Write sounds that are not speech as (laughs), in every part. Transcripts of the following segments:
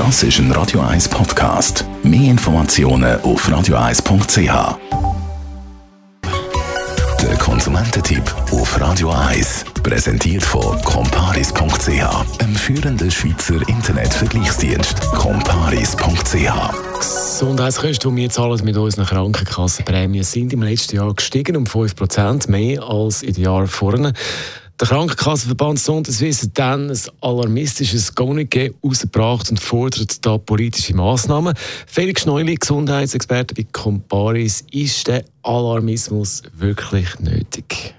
Das ist ein Radio 1 Podcast. Mehr Informationen auf radio1.ch. Der Konsumententipp auf Radio 1 präsentiert von comparis.ch, einem führenden Schweizer Internetvergleichsdienst. comparis.ch Gesundheitskosten, die wir zahlen mit unseren Krankenkassenprämien, sind im letzten Jahr gestiegen um 5% mehr als in den Jahren vorher. Der Krankenkassenverband Sonderswiss hat dann ein alarmistisches Communiqué herausgebracht und fordert da politische Massnahmen. Felix Schneuli, Gesundheitsexperte bei Comparis, ist der Alarmismus wirklich nötig?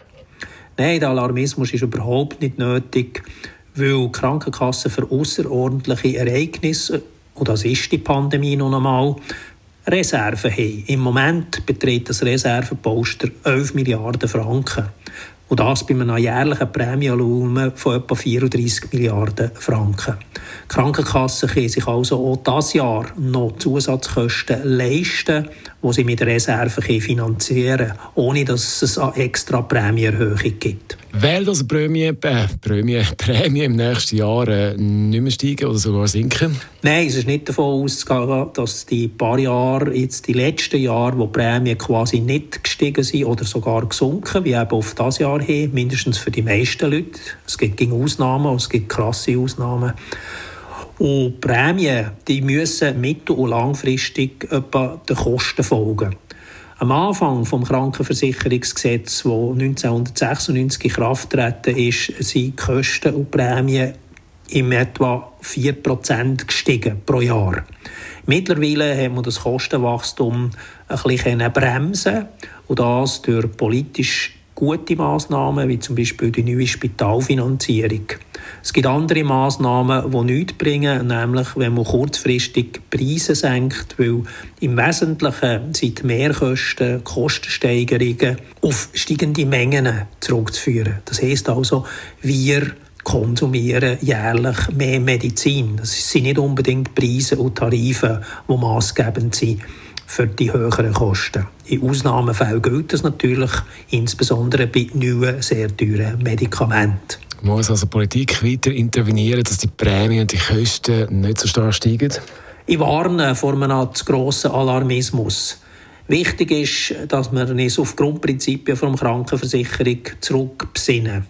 Nein, der Alarmismus ist überhaupt nicht nötig, weil Krankenkassen für außerordentliche Ereignisse, und das ist die Pandemie noch einmal, Reserven haben. Im Moment beträgt das Reserveposter 11 Milliarden Franken. Und das bei einem jährlichen Prämienvolumen von etwa 34 Milliarden Franken. Die Krankenkassen können sich also auch dieses Jahr noch Zusatzkosten leisten, die sie mit Reserven finanzieren können, ohne dass es eine extra Prämienerhöhung gibt. Weil das Prämie, äh, Prämie, (laughs) Prämie im nächsten Jahr äh, nicht mehr steigen oder sogar sinken? Nein, es ist nicht davon auszugehen, dass die paar Jahre, jetzt die letzten Jahre, wo die Prämien quasi nicht gestiegen sind oder sogar gesunken, wie eben auf das Jahr hin, mindestens für die meisten Leute. Es gibt Ausnahmen, es gibt krasse Ausnahmen. Und Prämien die müssen mittel- und langfristig etwa den Kosten folgen. Am Anfang des Krankenversicherungsgesetzes, das 1996 in Kraft treten ist, sind die Kosten und Prämien im etwa 4% gestiegen pro Jahr. Mittlerweile haben wir das Kostenwachstum ein bisschen bremsen und das durch politisch gute Maßnahmen, wie zum Beispiel die neue Spitalfinanzierung. Es gibt andere Maßnahmen, die nichts bringen, nämlich wenn man kurzfristig Preise senkt, weil im Wesentlichen sind Mehrkosten, Kostensteigerungen auf steigende Mengen zurückzuführen. Das heißt also, wir konsumieren jährlich mehr Medizin. Das sind nicht unbedingt Preise und Tarife, die maßgebend sind für die höheren Kosten. In Ausnahmefällen gilt das natürlich, insbesondere bei neuen, sehr teuren Medikamenten. Muss also Politik weiter intervenieren, dass die Prämien und die Kosten nicht so stark steigen? Ich warne vor einem zu grossen Alarmismus. Wichtig ist, dass wir uns auf Grundprinzipien der Krankenversicherung zurückbesinnen.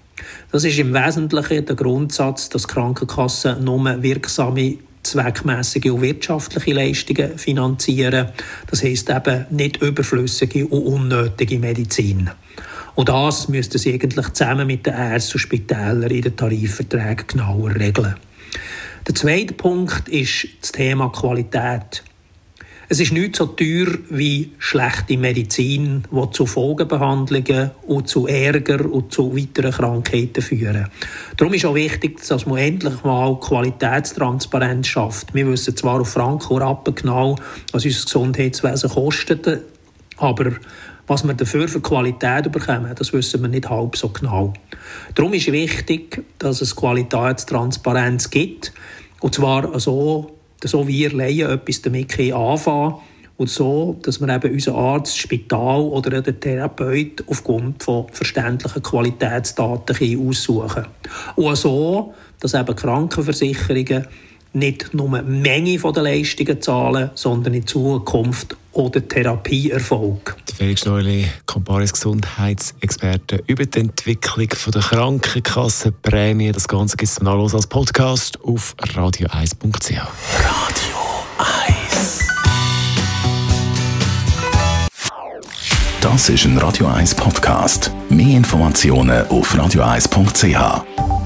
Das ist im Wesentlichen der Grundsatz, dass Krankenkassen nur wirksame zweckmäßige und wirtschaftliche Leistungen finanzieren. Das heißt eben nicht überflüssige und unnötige Medizin. Und das müssten sie eigentlich zusammen mit den Ärzten und Spitälern in den Tarifverträgen genauer regeln. Der zweite Punkt ist das Thema Qualität. Es ist nicht so teuer wie schlechte Medizin, die zu Folgebehandlungen und zu Ärger und zu weiteren Krankheiten führen. Darum ist auch wichtig, dass man endlich mal Qualitätstransparenz schafft. Wir wissen zwar auf Franken und Rappen genau, was unser Gesundheitswesen kostet, aber was wir dafür für Qualität bekommen, das wissen wir nicht halb so genau. Darum ist wichtig, dass es Qualitätstransparenz gibt. Und zwar so, so wir Laien etwas damit anfangen und so, dass wir eben unseren Arzt, Spital oder den Therapeut aufgrund von verständlichen Qualitätsdaten aussuchen können. Und so, dass eben Krankenversicherungen nicht nur die Menge der Leistungen zahlen, sondern in Zukunft auch den Therapieerfolg. Felix Neuli, Comparis Gesundheitsexperte über die Entwicklung der Krankenkassenprämie. Das Ganze gibt es zum Nachlesen als Podcast auf radio1.ch. Radio 1 Das ist ein Radio 1 Podcast. Mehr Informationen auf radio1.ch.